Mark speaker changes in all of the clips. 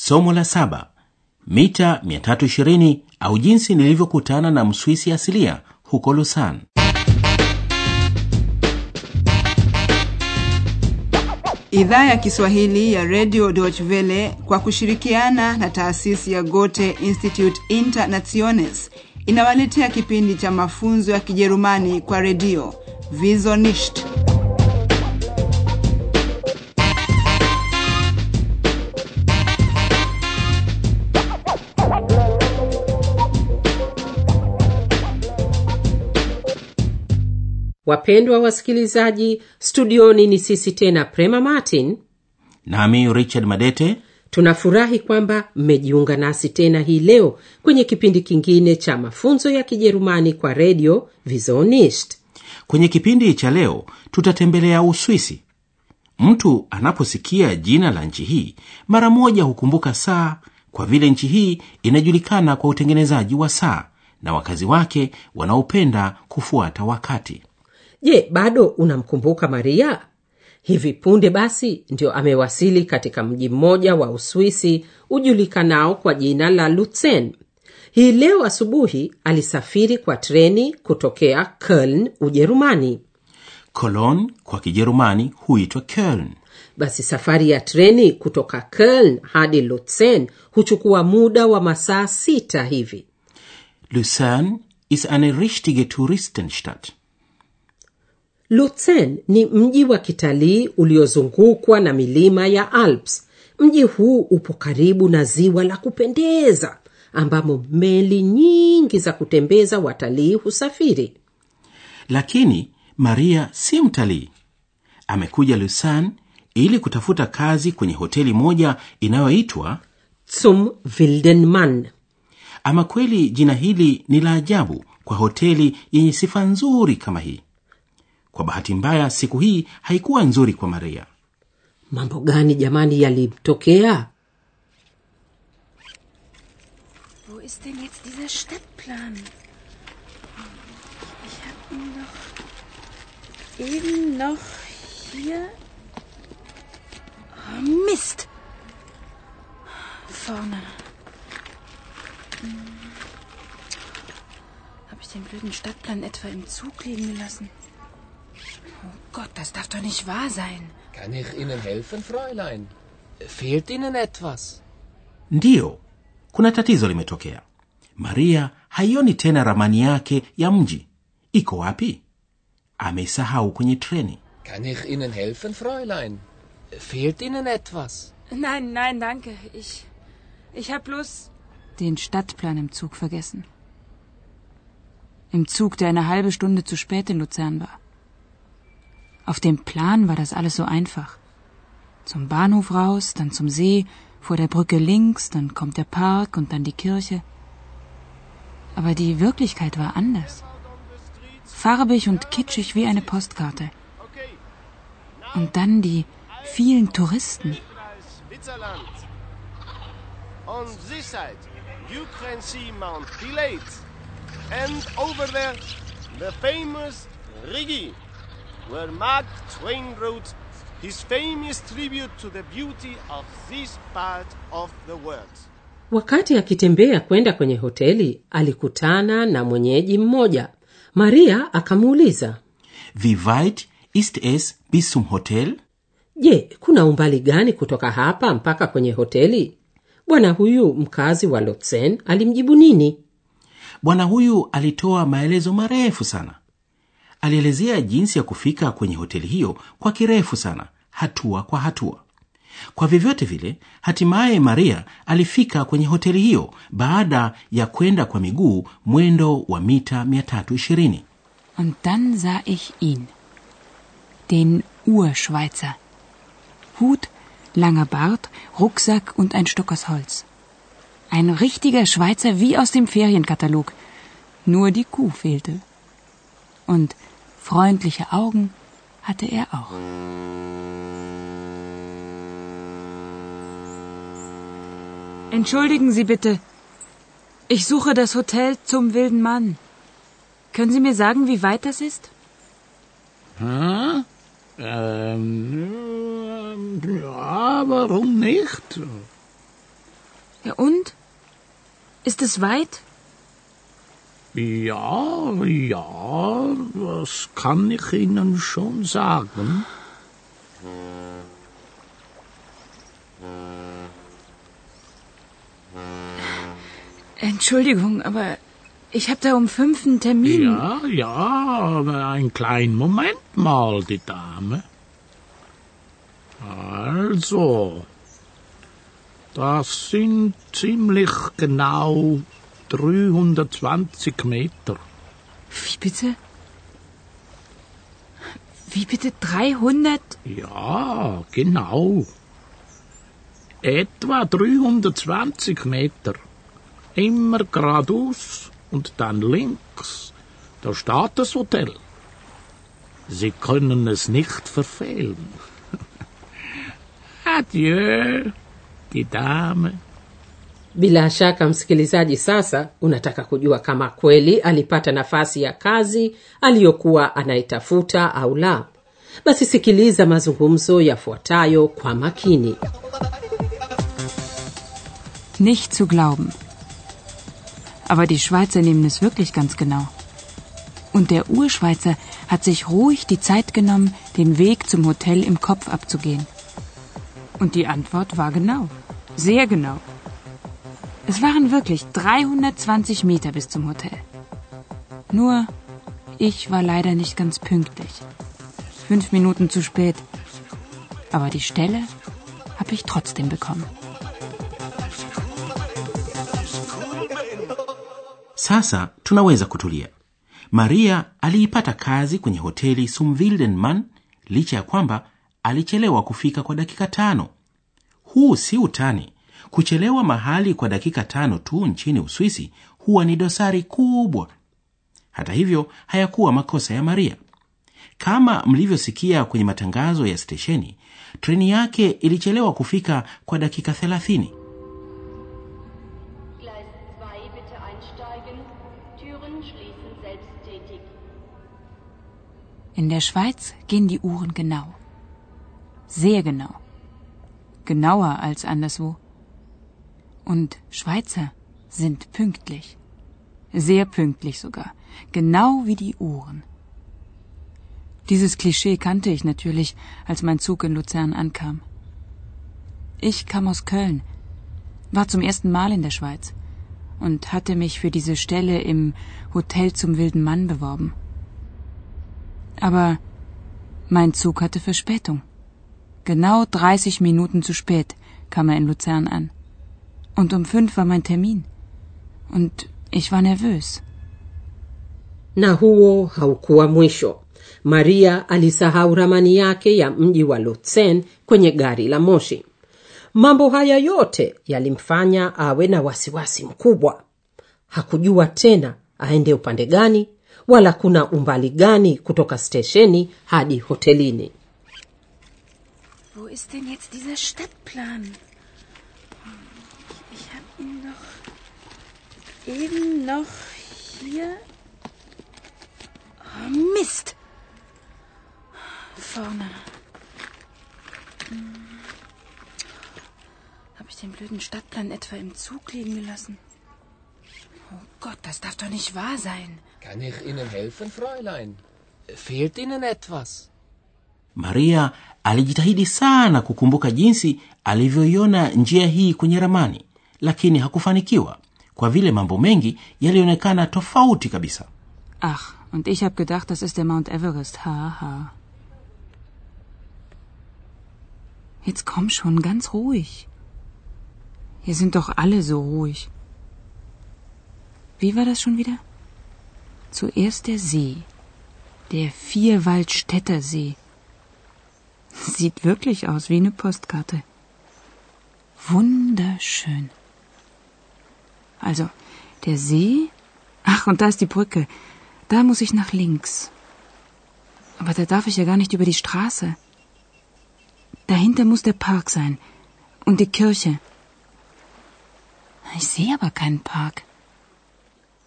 Speaker 1: somo la saba. Mita 320 au jinsi nilivyokutana na mswisi asilia huko lusan
Speaker 2: idhaa ya kiswahili ya radio deutsche welle kwa kushirikiana na taasisi ya gote institute internationes inawaletea kipindi cha mafunzo ya kijerumani kwa redio. Vizonisht
Speaker 3: wapendwa wasikilizaji studioni ni sisi tena prema martin.
Speaker 1: Nami richard madete.
Speaker 3: Tunafurahi kwamba mmejiunga nasi tena hii leo kwenye kipindi kingine cha mafunzo ya kijerumani kwa redio vizonisht
Speaker 1: kwenye kipindi cha leo tutatembelea uswisi. Mtu anaposikia jina la nchi hii mara moja hukumbuka saa kwa vile nchi hii inajulikana kwa utengenezaji wa saa na wakazi wake wanaopenda kufuata wakati
Speaker 3: je bado unamkumbuka maria? Hivi punde basi ndio amewasili katika mji mmoja wa uswisi ujulikanao kwa jina la lutzen hii leo asubuhi alisafiri kwa treni kutokea köln ujerumani.
Speaker 1: Cologne kwa kijerumani huitwa köln.
Speaker 3: Basi safari ya treni kutoka köln hadi Lutsen huchukua muda wa masaa sita hivi.
Speaker 1: Lucerne ist eine richtige touristenstadt
Speaker 3: lutzen ni mji wa kitalii uliozungukwa na milima ya alps. Mji huu upo karibu na ziwa la kupendeza ambamo meli nyingi za kutembeza watalii husafiri.
Speaker 1: Lakini maria si mtalii. Amekuja lusan ili kutafuta kazi kwenye hoteli moja inayoitwa
Speaker 3: zum wildenman
Speaker 1: ama kweli jina hili ni la ajabu kwa hoteli yenye sifa nzuri kama hii kwa bahati mbaya siku hii haikuwa nzuri kwa maria
Speaker 3: mambo gani jamani yalimtokea
Speaker 4: Wo ist denn jetzt dieser Stadtplan? Ich habe ihn doch eben noch hier. Oh, Mist! Vorne. Hm. Habe ich den blöden Stadtplan etwa im Zug liegen gelassen? Oh Gott, das darf doch nicht wahr sein.
Speaker 5: Kann ich Ihnen helfen, Fräulein? Fehlt Ihnen etwas?
Speaker 1: ndiyo kuna tatizo limetokea maria haioni tena ramani yake ya mji iko wapi ameisahau kwenye treni
Speaker 5: Kann ich Ihnen helfen, Fräulein? Fehlt Ihnen etwas?
Speaker 4: Nein, nein, danke. Ich. Ich habe bloß. Den Stadtplan im Zug vergessen. Im Zug, der eine halbe Stunde zu spät in Luzern war. Auf dem Plan war das alles so einfach. Zum Bahnhof raus, dann zum See, vor der Brücke links, dann kommt der Park und dann die Kirche. Aber die Wirklichkeit war anders. Farbig und kitschig wie eine Postkarte. Und dann die vielen Touristen.
Speaker 6: On this side, you can see Mount Pilate. And over there, the famous Rigi, where Mark Twain wrote his famous tribute to the beauty of this part of the world.
Speaker 3: wakati akitembea kwenda kwenye hoteli alikutana na mwenyeji mmoja. Maria akamuuliza
Speaker 1: wie weit ist es bis zum hotel?
Speaker 3: Je kuna umbali gani kutoka hapa mpaka kwenye hoteli? Bwana huyu mkazi wa lotsen alimjibu nini?
Speaker 1: Bwana huyu alitoa maelezo marefu sana alielezea jinsi ya kufika kwenye hoteli hiyo kwa kirefu sana hatua kwa hatua kwa vyovyote vile hatimaye maria alifika kwenye hoteli hiyo baada ya kwenda kwa miguu mwendo wa mita 320
Speaker 4: Und dann sah ich ihn. Den Urschweizer. Hut, langer Bart, Rucksack und ein Stock aus Holz. Ein richtiger Schweizer wie aus dem Ferienkatalog. Nur die Kuh fehlte. Und freundliche Augen hatte er auch. Entschuldigen Sie bitte. Ich suche das Hotel zum wilden Mann. Können Sie mir sagen, wie weit das ist?
Speaker 7: Hm? Ähm, ja, warum nicht?
Speaker 4: Ja und? Ist es weit?
Speaker 7: Ja, ja, das kann ich Ihnen schon sagen.
Speaker 4: Entschuldigung, aber ich habe da um fünf einen Termin.
Speaker 7: Ja, ja, aber einen kleinen Moment mal, die Dame. Also, das sind ziemlich genau 320 Meter.
Speaker 4: Wie bitte? Wie bitte 300?
Speaker 7: Ja, genau. Etwa 320 Meter. Immer geradeaus und dann links. Da steht das Hotel. Sie können es nicht verfehlen. Adieu, die Dame.
Speaker 3: Bila shaka msikilizaji sasa unataka kujua kama kweli alipata nafasi ya kazi aliyokuwa anaitafuta au la basi sikiliza mazungumzo yafuatayo kwa makini
Speaker 4: Nicht zu glauben. Aber die Schweizer nehmen es wirklich ganz genau. Und der Urschweizer hat sich ruhig die Zeit genommen, den Weg zum Hotel im Kopf abzugehen. Und die Antwort war genau. Sehr genau. Es waren wirklich 320 Meter bis zum Hotel. Nur, ich war leider nicht ganz pünktlich. Fünf Minuten zu spät. Aber die Stelle habe ich trotzdem bekommen.
Speaker 1: sasa tunaweza kutulia maria aliipata kazi kwenye hoteli sumvildenman licha ya kwamba alichelewa kufika kwa dakika tano huu si utani kuchelewa mahali kwa dakika tano tu nchini uswisi huwa ni dosari kubwa hata hivyo hayakuwa makosa ya maria kama mlivyosikia kwenye matangazo ya stesheni treni yake ilichelewa kufika kwa dakika thelathini
Speaker 8: Gleis 2 bitte einsteigen. Türen schließen selbsttätig.
Speaker 4: In der Schweiz gehen die Uhren genau. Sehr genau. Genauer als anderswo. Und Schweizer sind pünktlich. Sehr pünktlich sogar. Genau wie die Uhren. Dieses Klischee kannte ich natürlich, als mein Zug in Luzern ankam. Ich kam aus Köln, war zum ersten Mal in der Schweiz und hatte mich für diese Stelle im Hotel zum wilden Mann beworben. Aber mein Zug hatte Verspätung. Genau 30 Minuten zu spät kam er in Luzern an. Und um fünf war mein Termin. Und ich war nervös.
Speaker 3: na huo haukuwa mwisho maria alisahau ramani yake ya mji wa lutsen kwenye gari la moshi mambo haya yote yalimfanya awe na wasiwasi mkubwa hakujua tena aende upande gani wala kuna umbali gani kutoka stesheni hadi hotelini
Speaker 4: Wo ist denn jetzt dieser Stadtplan? Eben noch hier. Oh, Mist! Vorne. Habe ich den blöden Stadtplan etwa im Zug liegen gelassen? Oh Gott, das darf doch nicht wahr sein.
Speaker 5: Kann ich Ihnen helfen, Fräulein? Fehlt Ihnen etwas?
Speaker 1: maria alijitahidi sana kukumbuka jinsi alivyoiona njia hii kwenye ramani lakini hakufanikiwa kwa vile mambo mengi yalionekana tofauti kabisa
Speaker 4: Ach, und ich habe gedacht, das ist der Mount Everest. Haha. Jetzt komm schon, ganz ruhig. Hier sind doch alle so ruhig. Wie war das schon wieder? Zuerst der See. Der Vierwaldstätter See. Sieht wirklich aus wie eine Postkarte. Wunderschön. Also, der See. Ach, und da ist die Brücke. Da muss ich nach links. Aber da darf ich ja gar nicht über die Straße. Dahinter muss der Park sein. Und die Kirche. Ich sehe aber keinen Park.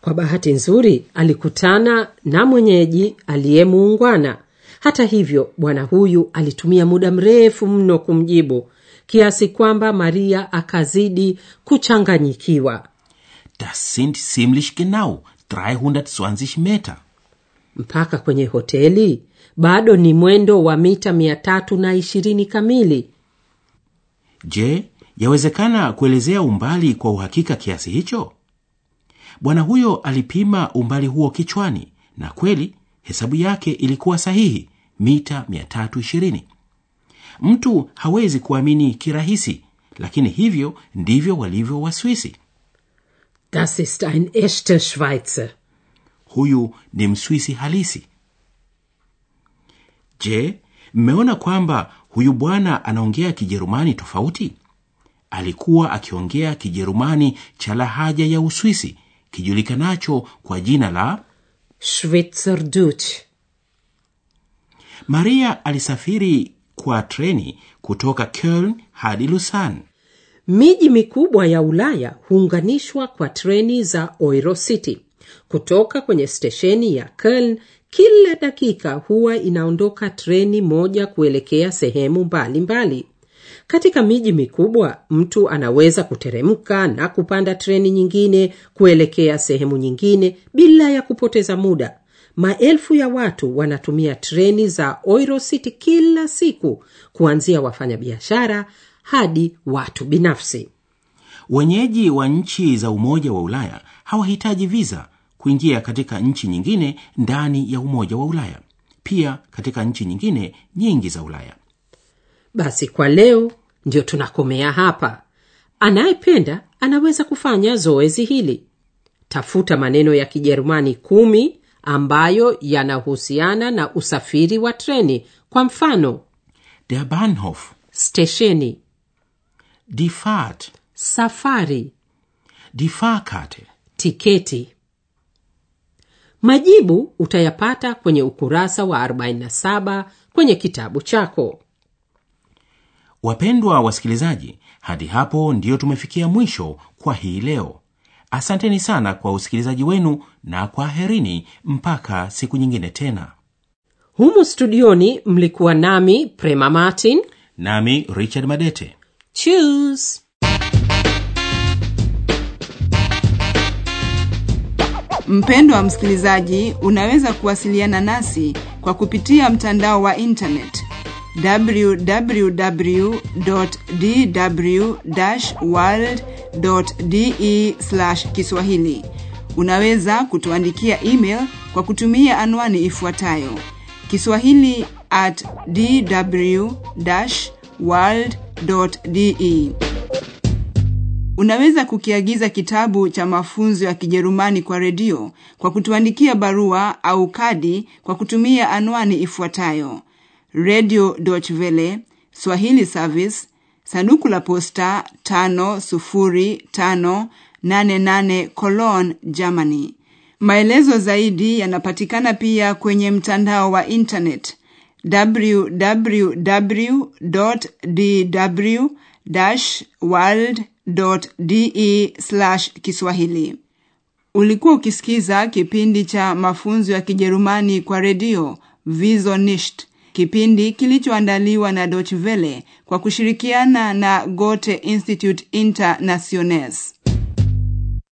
Speaker 3: kwa bahati nzuri alikutana na mwenyeji aliyemuungwana hata hivyo bwana huyu alitumia muda mrefu mno kumjibu kiasi kwamba maria akazidi kuchanganyikiwa
Speaker 1: Das sind ziemlich genau 320 Meter.
Speaker 3: mpaka kwenye hoteli bado ni mwendo wa mita mia tatu na ishirini kamili
Speaker 1: Je, yawezekana kuelezea umbali kwa uhakika kiasi hicho? Bwana huyo alipima umbali huo kichwani, na kweli hesabu yake ilikuwa sahihi, mita 320. Mtu hawezi kuamini kirahisi, lakini hivyo ndivyo walivyo Waswisi.
Speaker 3: Das ist ein echter schweizer
Speaker 1: Huyu ni Mswisi halisi. Je, mmeona kwamba huyu bwana anaongea Kijerumani tofauti? Alikuwa akiongea Kijerumani cha lahaja ya Uswisi kijulikanacho kwa jina la
Speaker 3: schwitzerdeutsch
Speaker 1: Maria alisafiri kwa treni kutoka Köln hadi Lausanne.
Speaker 3: Miji mikubwa ya ulaya huunganishwa kwa treni za oirocity kutoka kwenye stesheni ya Köln kila dakika huwa inaondoka treni moja kuelekea sehemu mbalimbali mbali. katika miji mikubwa mtu anaweza kuteremka na kupanda treni nyingine kuelekea sehemu nyingine bila ya kupoteza muda maelfu ya watu wanatumia treni za eurocity kila siku kuanzia wafanyabiashara hadi watu binafsi.
Speaker 1: Wenyeji wa nchi za Umoja wa Ulaya hawahitaji viza kuingia katika nchi nyingine ndani ya Umoja wa Ulaya, pia katika nchi nyingine nyingi za Ulaya.
Speaker 3: basi kwa leo ndio tunakomea hapa. Anayependa anaweza kufanya zoezi hili. Tafuta maneno ya kijerumani kumi ambayo yanahusiana na usafiri wa treni kwa mfano
Speaker 1: Der Bahnhof,
Speaker 3: stesheni
Speaker 1: die Fahrt,
Speaker 3: safari
Speaker 1: die Fahrkarte.
Speaker 3: tiketi majibu utayapata kwenye ukurasa wa 47 kwenye kitabu chako
Speaker 1: Wapendwa wasikilizaji, hadi hapo ndiyo tumefikia mwisho kwa hii leo. Asanteni sana kwa usikilizaji wenu na kwaherini mpaka siku nyingine tena.
Speaker 3: humu studioni mlikuwa nami prema martin
Speaker 1: Nami Richard Madete.
Speaker 3: Tschüss.
Speaker 2: Mpendwa msikilizaji, unaweza kuwasiliana nasi kwa kupitia mtandao wa internet www.dw-world.de Kiswahili. Unaweza kutuandikia email kwa kutumia anwani ifuatayo kiswahili at dw-world.de. Unaweza kukiagiza kitabu cha mafunzo ya Kijerumani kwa redio kwa kutuandikia barua au kadi kwa kutumia anwani ifuatayo: Radio Deutsche Welle, Swahili Service, sanduku la posta 50588 Cologne, Germany. Maelezo zaidi yanapatikana pia kwenye mtandao wa internet www.dw-world.de Kiswahili. Ulikuwa ukisikiza kipindi cha mafunzo ya Kijerumani kwa redio visonisht kipindi kilichoandaliwa na Deutsche Welle kwa kushirikiana na Goethe Institut Internationales.